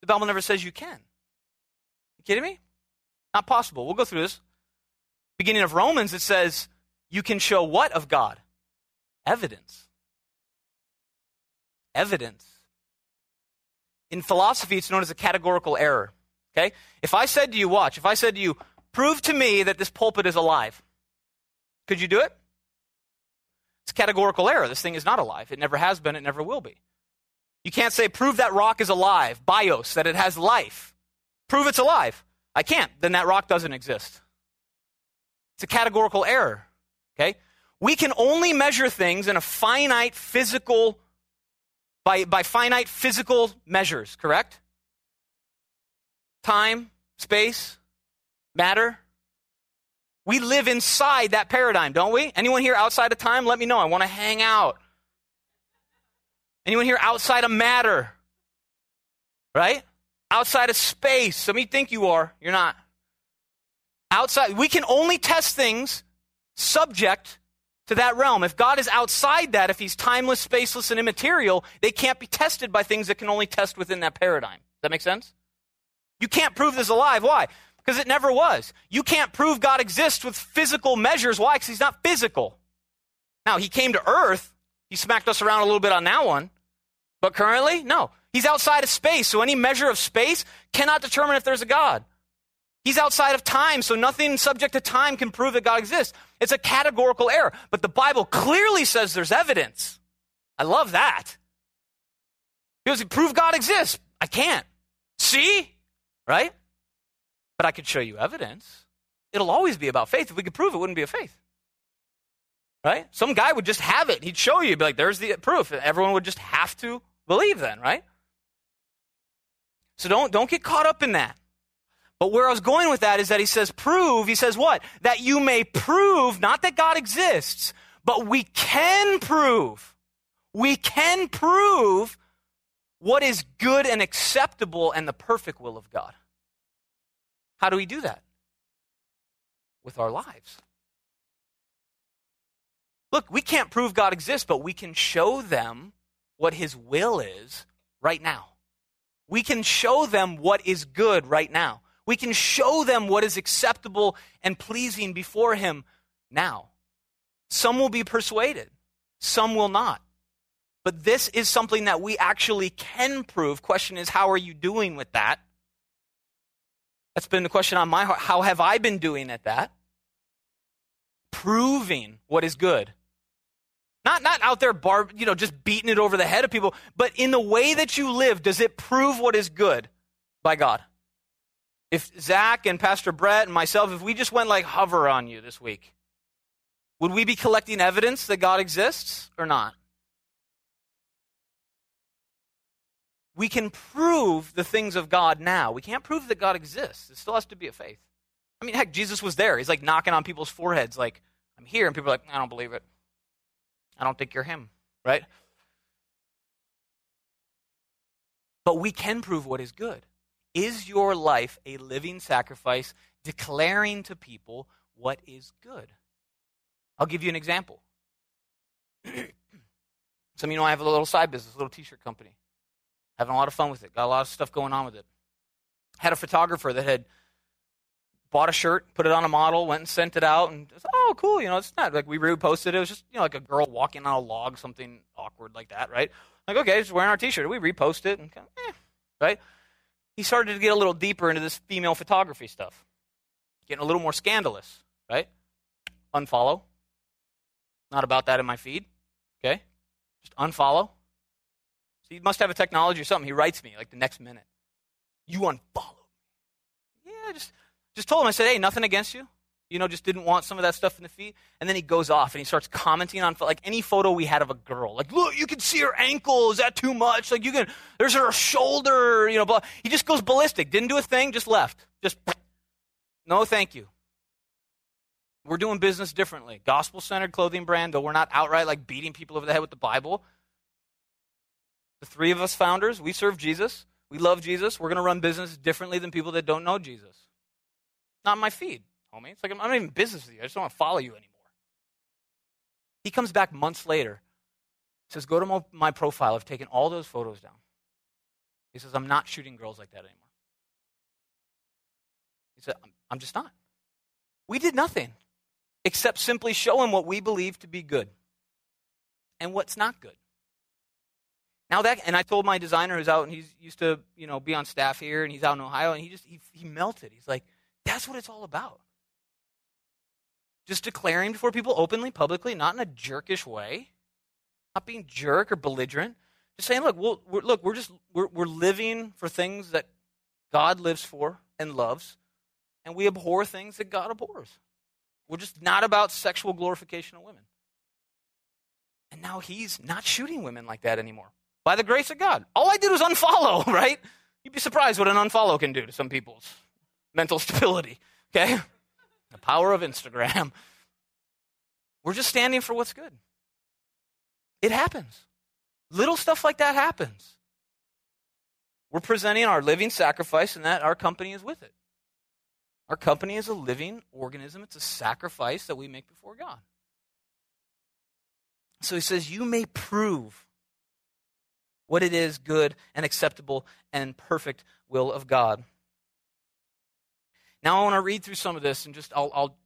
The Bible never says you can. You kidding me? Not possible. We'll go through this. Beginning of Romans, it says, you can show what of God? Evidence. Evidence. In philosophy, it's known as a categorical error. Okay? If I said to you, watch, if I said to you, prove to me that this pulpit is alive, could you do it? It's categorical error. This thing is not alive. It never has been, it never will be. You can't say, prove that rock is alive, bios, that it has life. Prove it's alive. I can't. Then that rock doesn't exist. It's a categorical error. Okay? We can only measure things in a finite physical, by, by finite physical measures, correct? Time, space, matter. We live inside that paradigm, don't we? Anyone here outside of time? Let me know. I want to hang out. Anyone here outside of matter? Right? Outside of space. Some of you think you are. You're not. Outside, we can only test things subject to that realm. If God is outside that, if He's timeless, spaceless, and immaterial, they can't be tested by things that can only test within that paradigm. Does that make sense? You can't prove this alive. Why? Because it never was. You can't prove God exists with physical measures. Why? Because he's not physical. Now, he came to earth. He smacked us around a little bit on that one. But currently, no. He's outside of space, so any measure of space cannot determine if there's a God. He's outside of time, so nothing subject to time can prove that God exists. It's a categorical error. But the Bible clearly says there's evidence. I love that. Because prove God exists. I can't. See? Right? but I could show you evidence. It'll always be about faith. If we could prove it, wouldn't be a faith. Right? Some guy would just have it. He'd show you, be like, there's the proof. Everyone would just have to believe then, right? So don't, don't get caught up in that. But where I was going with that is that he says, prove, he says what? That you may prove, not that God exists, but we can prove. We can prove what is good and acceptable and the perfect will of God. How do we do that? With our lives. Look, we can't prove God exists, but we can show them what his will is right now. We can show them what is good right now. We can show them what is acceptable and pleasing before him now. Some will be persuaded, some will not. But this is something that we actually can prove. Question is, how are you doing with that? That's been the question on my heart. How have I been doing at that? Proving what is good. Not, not out there, bar, you know, just beating it over the head of people, but in the way that you live, does it prove what is good by God? If Zach and Pastor Brett and myself, if we just went like hover on you this week, would we be collecting evidence that God exists or not? We can prove the things of God now. We can't prove that God exists. It still has to be a faith. I mean, heck, Jesus was there. He's like knocking on people's foreheads, like, I'm here. And people are like, I don't believe it. I don't think you're him, right? But we can prove what is good. Is your life a living sacrifice declaring to people what is good? I'll give you an example. Some of you know I have a little side business, a little t shirt company. Having a lot of fun with it, got a lot of stuff going on with it. Had a photographer that had bought a shirt, put it on a model, went and sent it out, and was, oh, cool. You know, it's not like we reposted it. It was just you know like a girl walking on a log, something awkward like that, right? Like okay, just wearing our T-shirt. We repost it, and kind of, eh, right? He started to get a little deeper into this female photography stuff, getting a little more scandalous, right? Unfollow. Not about that in my feed. Okay, just unfollow. So he must have a technology or something. He writes me like the next minute. You unfollow. Yeah, just just told him, I said, hey, nothing against you. You know, just didn't want some of that stuff in the feed. And then he goes off and he starts commenting on like any photo we had of a girl. Like, look, you can see her ankle. Is that too much? Like, you can, there's her shoulder, you know, blah. He just goes ballistic. Didn't do a thing, just left. Just, no, thank you. We're doing business differently. Gospel centered clothing brand, though we're not outright like beating people over the head with the Bible. The three of us founders, we serve Jesus. We love Jesus. We're going to run business differently than people that don't know Jesus. Not my feed, homie. It's like I'm not even business with you. I just don't want to follow you anymore. He comes back months later, says, Go to my profile. I've taken all those photos down. He says, I'm not shooting girls like that anymore. He said, I'm, I'm just not. We did nothing except simply show him what we believe to be good and what's not good. Now that, and I told my designer who's out and he's used to, you know, be on staff here and he's out in Ohio and he just, he, he melted. He's like, that's what it's all about. Just declaring before people openly, publicly, not in a jerkish way, not being jerk or belligerent. Just saying, look, we'll, we're, look, we're just we're, we're living for things that God lives for and loves, and we abhor things that God abhors. We're just not about sexual glorification of women. And now he's not shooting women like that anymore. By the grace of God. All I did was unfollow, right? You'd be surprised what an unfollow can do to some people's mental stability, okay? The power of Instagram. We're just standing for what's good. It happens. Little stuff like that happens. We're presenting our living sacrifice, and that our company is with it. Our company is a living organism, it's a sacrifice that we make before God. So he says, You may prove what it is good and acceptable and perfect will of God. Now I want to read through some of this and just I'll, I'll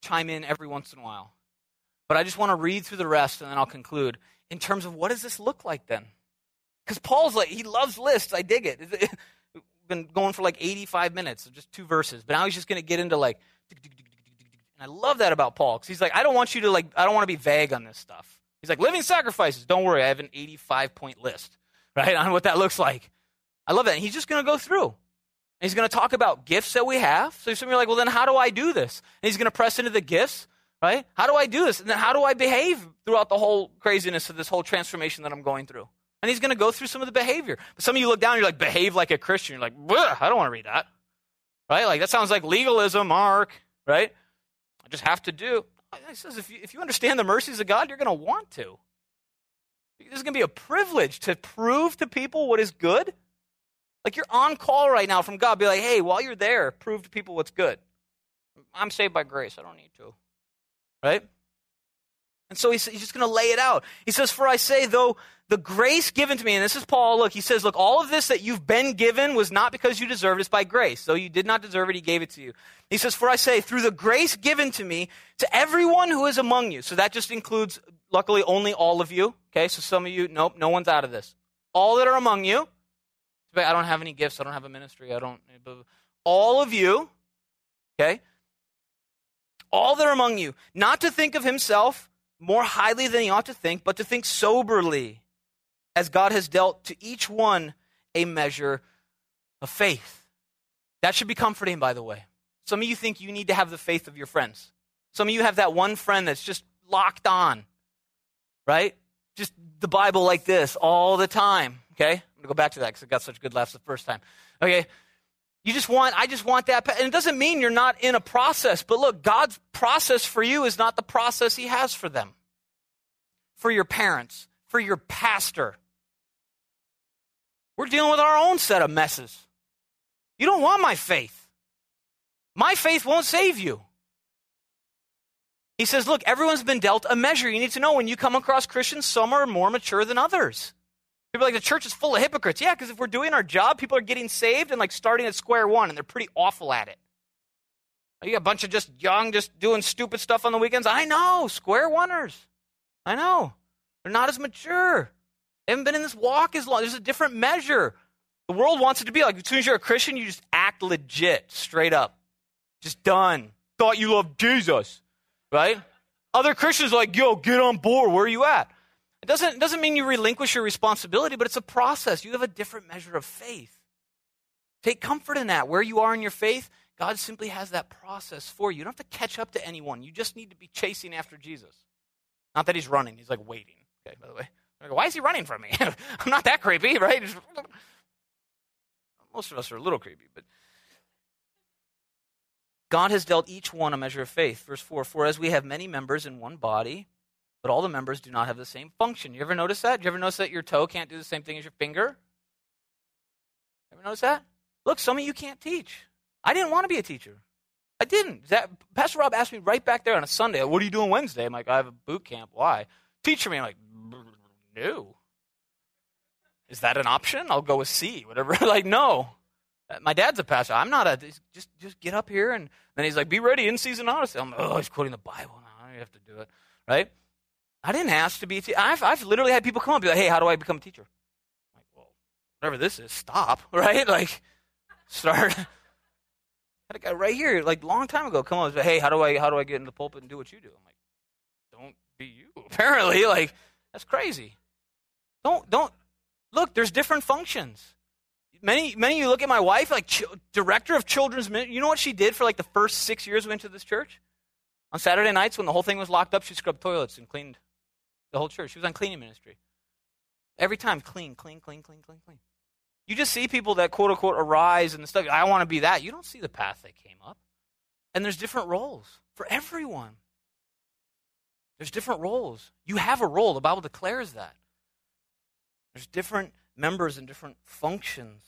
chime in every once in a while. But I just want to read through the rest and then I'll conclude in terms of what does this look like then? Because Paul's like, he loves lists. I dig it. Been going for like 85 minutes of just two verses. But now he's just going to get into like, and I love that about Paul because he's like, I don't want you to like, I don't want to be vague on this stuff. He's like, living sacrifices. Don't worry, I have an 85 point list, right, on what that looks like. I love that. And he's just going to go through. And he's going to talk about gifts that we have. So some of you are like, well, then how do I do this? And he's going to press into the gifts, right? How do I do this? And then how do I behave throughout the whole craziness of this whole transformation that I'm going through? And he's going to go through some of the behavior. But some of you look down you're like, behave like a Christian. You're like, I don't want to read that. Right? Like, that sounds like legalism, Mark, right? I just have to do. He says, if you, if you understand the mercies of God, you're going to want to. This is going to be a privilege to prove to people what is good. Like you're on call right now from God. Be like, hey, while you're there, prove to people what's good. I'm saved by grace. I don't need to. Right? And so he's, he's just going to lay it out. He says, For I say, though the grace given to me, and this is Paul, look, he says, Look, all of this that you've been given was not because you deserved it, it's by grace. Though you did not deserve it, he gave it to you. He says, For I say, through the grace given to me, to everyone who is among you. So that just includes, luckily, only all of you. Okay, so some of you, nope, no one's out of this. All that are among you. I don't have any gifts, I don't have a ministry, I don't. All of you, okay? All that are among you, not to think of himself more highly than he ought to think, but to think soberly, as God has dealt to each one a measure of faith. That should be comforting, by the way. Some of you think you need to have the faith of your friends. Some of you have that one friend that's just locked on, right? Just the Bible like this all the time, okay? I'm going to go back to that because I got such good laughs the first time. Okay, you just want, I just want that. And it doesn't mean you're not in a process, but look, God's process for you is not the process He has for them, for your parents, for your pastor. We're dealing with our own set of messes. You don't want my faith. My faith won't save you. He says, look, everyone's been dealt a measure. You need to know when you come across Christians, some are more mature than others. People like the church is full of hypocrites. Yeah, because if we're doing our job, people are getting saved and like starting at square one, and they're pretty awful at it. Are you a bunch of just young, just doing stupid stuff on the weekends. I know, square oneers. I know. They're not as mature. They haven't been in this walk as long. There's a different measure. The world wants it to be like as soon as you're a Christian, you just act legit, straight up. Just done. Thought you loved Jesus, right? Other Christians like, yo, get on board. Where are you at? It doesn't, it doesn't mean you relinquish your responsibility, but it's a process. You have a different measure of faith. Take comfort in that. Where you are in your faith, God simply has that process for you. You don't have to catch up to anyone. You just need to be chasing after Jesus. Not that he's running, he's like waiting. Okay, by the way. Why is he running from me? I'm not that creepy, right? Most of us are a little creepy, but God has dealt each one a measure of faith. Verse 4 For as we have many members in one body, but all the members do not have the same function. You ever notice that? Do you ever notice that your toe can't do the same thing as your finger? Ever notice that? Look, some of you can't teach. I didn't want to be a teacher. I didn't. That, Pastor Rob asked me right back there on a Sunday, what are you doing Wednesday? I'm like, I have a boot camp. Why? Teacher me. I'm like, no. Is that an option? I'll go with C, whatever. like, no. Uh, my dad's a pastor. I'm not a, just, just get up here. And then he's like, be ready in season honesty. I'm like, oh, he's quoting the Bible. No, you have to do it. Right? I didn't ask to be a teacher. I've, I've literally had people come up and be like, hey, how do I become a teacher? I'm like, well, whatever this is, stop, right? Like, start. had a guy right here, like long time ago, come up and say, hey, how do I how do I get in the pulpit and do what you do? I'm like, don't be you. Apparently, like that's crazy. Don't don't look. There's different functions. Many many of you look at my wife, like ch- director of children's ministry. You know what she did for like the first six years we went to this church? On Saturday nights when the whole thing was locked up, she scrubbed toilets and cleaned the whole church. She was on cleaning ministry. Every time, clean, clean, clean, clean, clean, clean. You just see people that quote unquote arise and stuff. I want to be that. You don't see the path they came up. And there's different roles for everyone. There's different roles. You have a role. The Bible declares that. There's different members and different functions.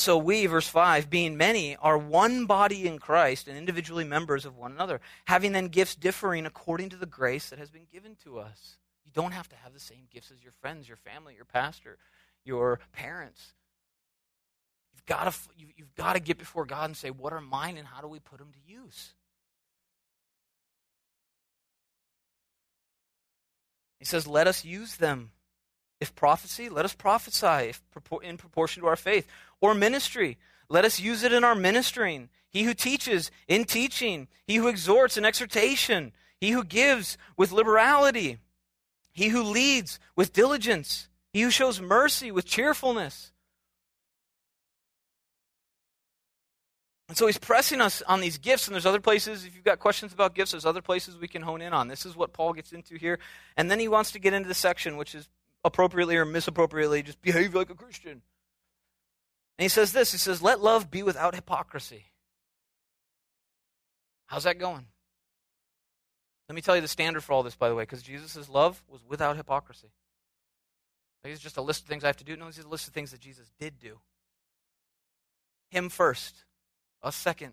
So we, verse 5, being many, are one body in Christ and individually members of one another, having then gifts differing according to the grace that has been given to us. You don't have to have the same gifts as your friends, your family, your pastor, your parents. You've got to, you've got to get before God and say, What are mine and how do we put them to use? He says, Let us use them. If prophecy, let us prophesy in proportion to our faith. Or ministry, let us use it in our ministering. He who teaches in teaching, he who exhorts in exhortation, he who gives with liberality, he who leads with diligence, he who shows mercy with cheerfulness. And so he's pressing us on these gifts, and there's other places, if you've got questions about gifts, there's other places we can hone in on. This is what Paul gets into here. And then he wants to get into the section, which is appropriately or misappropriately, just behave like a Christian. And he says this He says, Let love be without hypocrisy. How's that going? Let me tell you the standard for all this, by the way, because Jesus' love was without hypocrisy. It's just a list of things I have to do. No, it's a list of things that Jesus did do. Him first us second.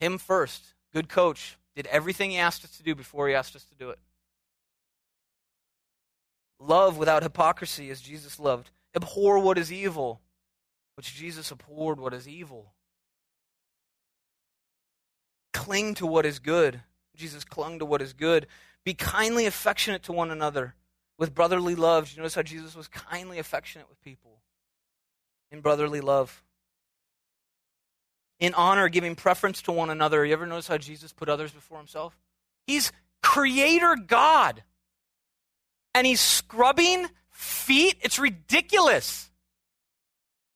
Him first. Good coach. Did everything he asked us to do before he asked us to do it. Love without hypocrisy as Jesus loved. Abhor what is evil, which Jesus abhorred what is evil. Cling to what is good. Jesus clung to what is good. Be kindly affectionate to one another with brotherly love. You notice how Jesus was kindly affectionate with people in brotherly love in honor, giving preference to one another. You ever notice how Jesus put others before himself? He's creator God. And he's scrubbing feet. It's ridiculous.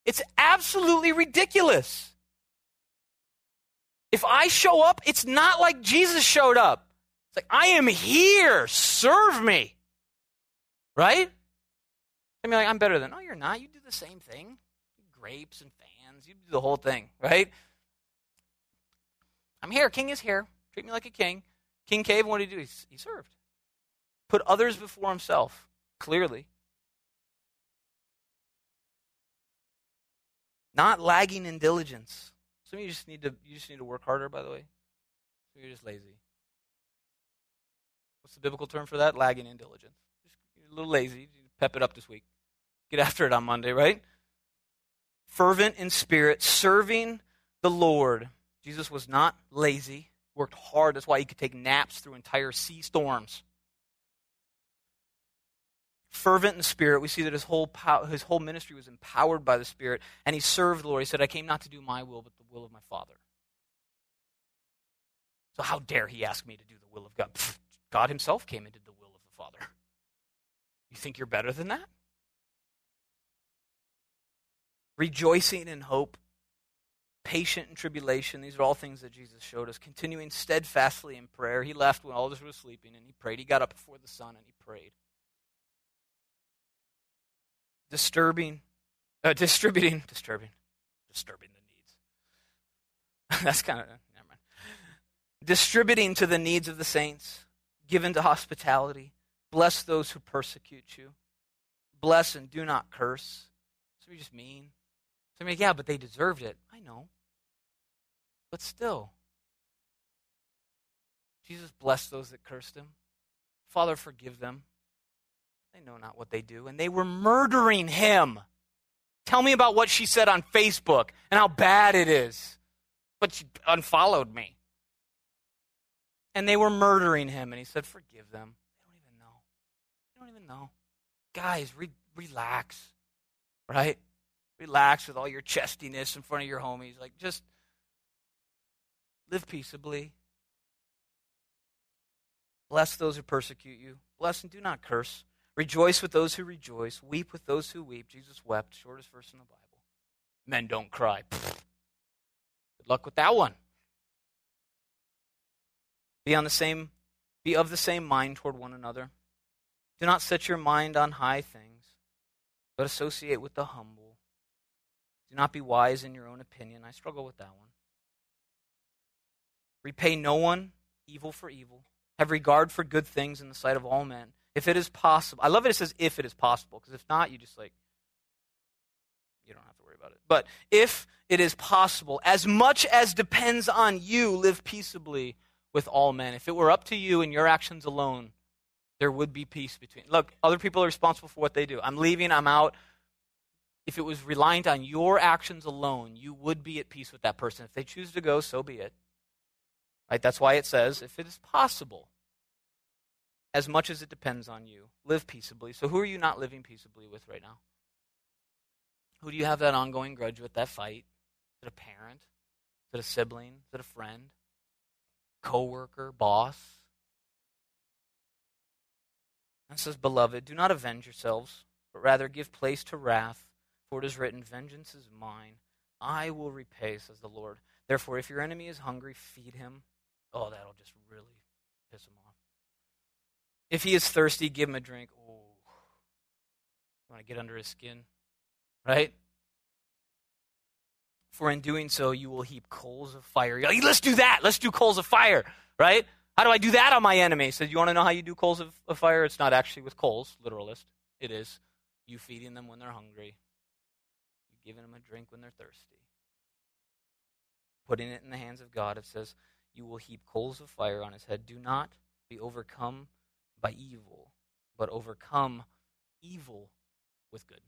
It's absolutely ridiculous. If I show up, it's not like Jesus showed up. It's like, I am here. Serve me. Right? I mean, like, I'm better than, no, you're not. You do the same thing. Grapes and fans. You do the whole thing, right? I'm here. King is here. Treat me like a king. King Cave, what did he do? He, he served. Put others before himself, clearly. Not lagging in diligence. Some of you just need to you just need to work harder, by the way. So you're just lazy. What's the biblical term for that? Lagging in diligence. Just a little lazy. Pep it up this week. Get after it on Monday, right? Fervent in spirit, serving the Lord Jesus was not lazy, worked hard. That's why he could take naps through entire sea storms. Fervent in spirit, we see that his whole, pow- his whole ministry was empowered by the Spirit, and he served the Lord. He said, I came not to do my will, but the will of my Father. So, how dare he ask me to do the will of God? Pfft, God himself came and did the will of the Father. You think you're better than that? Rejoicing in hope patient in tribulation. These are all things that Jesus showed us. Continuing steadfastly in prayer. He left when all others were sleeping and he prayed. He got up before the sun and he prayed. Disturbing, uh, distributing, disturbing, disturbing the needs. That's kind of, never mind. Distributing to the needs of the saints, given to hospitality. Bless those who persecute you. Bless and do not curse. So we just mean. So I mean, yeah, but they deserved it. I know. But still, Jesus blessed those that cursed him. Father, forgive them. They know not what they do. And they were murdering him. Tell me about what she said on Facebook and how bad it is. But she unfollowed me. And they were murdering him. And he said, Forgive them. They don't even know. They don't even know. Guys, re- relax. Right? Relax with all your chestiness in front of your homies. Like, just Live peaceably. Bless those who persecute you. Bless and do not curse. Rejoice with those who rejoice. Weep with those who weep. Jesus wept. Shortest verse in the Bible. Men don't cry. Good luck with that one. Be on the same be of the same mind toward one another. Do not set your mind on high things, but associate with the humble. Do not be wise in your own opinion. I struggle with that one. Repay no one evil for evil. Have regard for good things in the sight of all men. If it is possible. I love it, it says if it is possible, because if not, you just like, you don't have to worry about it. But if it is possible, as much as depends on you, live peaceably with all men. If it were up to you and your actions alone, there would be peace between. Look, other people are responsible for what they do. I'm leaving, I'm out. If it was reliant on your actions alone, you would be at peace with that person. If they choose to go, so be it. Right? That's why it says, if it is possible, as much as it depends on you, live peaceably. So who are you not living peaceably with right now? Who do you have that ongoing grudge with, that fight? Is it a parent? Is it a sibling? Is it a friend? Co-worker? Boss? And says, Beloved, do not avenge yourselves, but rather give place to wrath, for it is written, Vengeance is mine, I will repay, says the Lord. Therefore, if your enemy is hungry, feed him. Oh, that'll just really piss him off. If he is thirsty, give him a drink. Oh, want to get under his skin, right? For in doing so, you will heap coals of fire. Like, Let's do that. Let's do coals of fire, right? How do I do that on my enemy? So, you want to know how you do coals of, of fire? It's not actually with coals, literalist. It is you feeding them when they're hungry, you giving them a drink when they're thirsty. Putting it in the hands of God, it says, You will heap coals of fire on his head. Do not be overcome by evil, but overcome evil with good.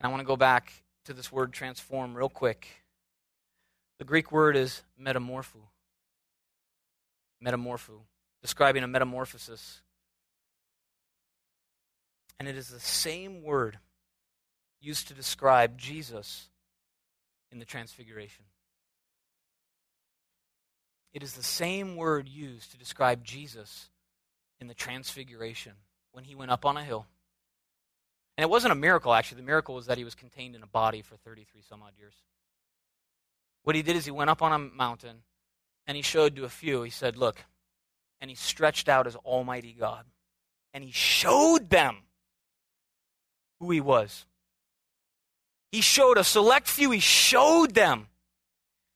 And I want to go back to this word transform real quick. The Greek word is metamorpho. Metamorpho, describing a metamorphosis. And it is the same word used to describe Jesus in the Transfiguration. It is the same word used to describe Jesus in the Transfiguration when he went up on a hill. And it wasn't a miracle, actually. The miracle was that he was contained in a body for 33 some odd years. What he did is he went up on a mountain and he showed to a few. He said, Look, and he stretched out as Almighty God. And he showed them who he was. He showed a select few, he showed them.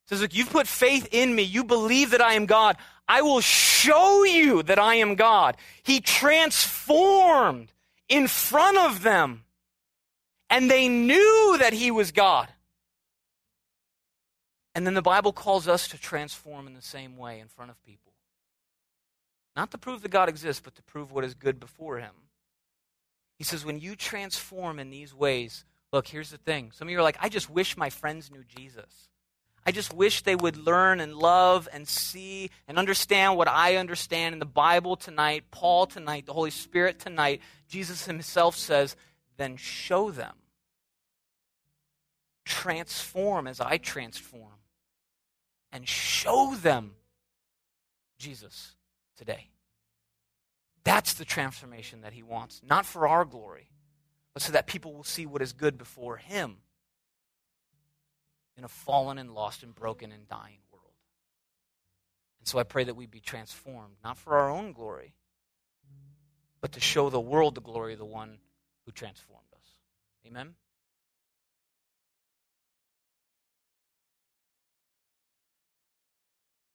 Says, Look, you've put faith in me. You believe that I am God. I will show you that I am God. He transformed in front of them. And they knew that he was God. And then the Bible calls us to transform in the same way in front of people. Not to prove that God exists, but to prove what is good before him. He says, when you transform in these ways, look, here's the thing. Some of you are like, I just wish my friends knew Jesus. I just wish they would learn and love and see and understand what I understand in the Bible tonight, Paul tonight, the Holy Spirit tonight. Jesus himself says, then show them. Transform as I transform. And show them Jesus today. That's the transformation that he wants, not for our glory, but so that people will see what is good before him in a fallen and lost and broken and dying world. And so I pray that we be transformed, not for our own glory, but to show the world the glory of the one who transformed us. Amen.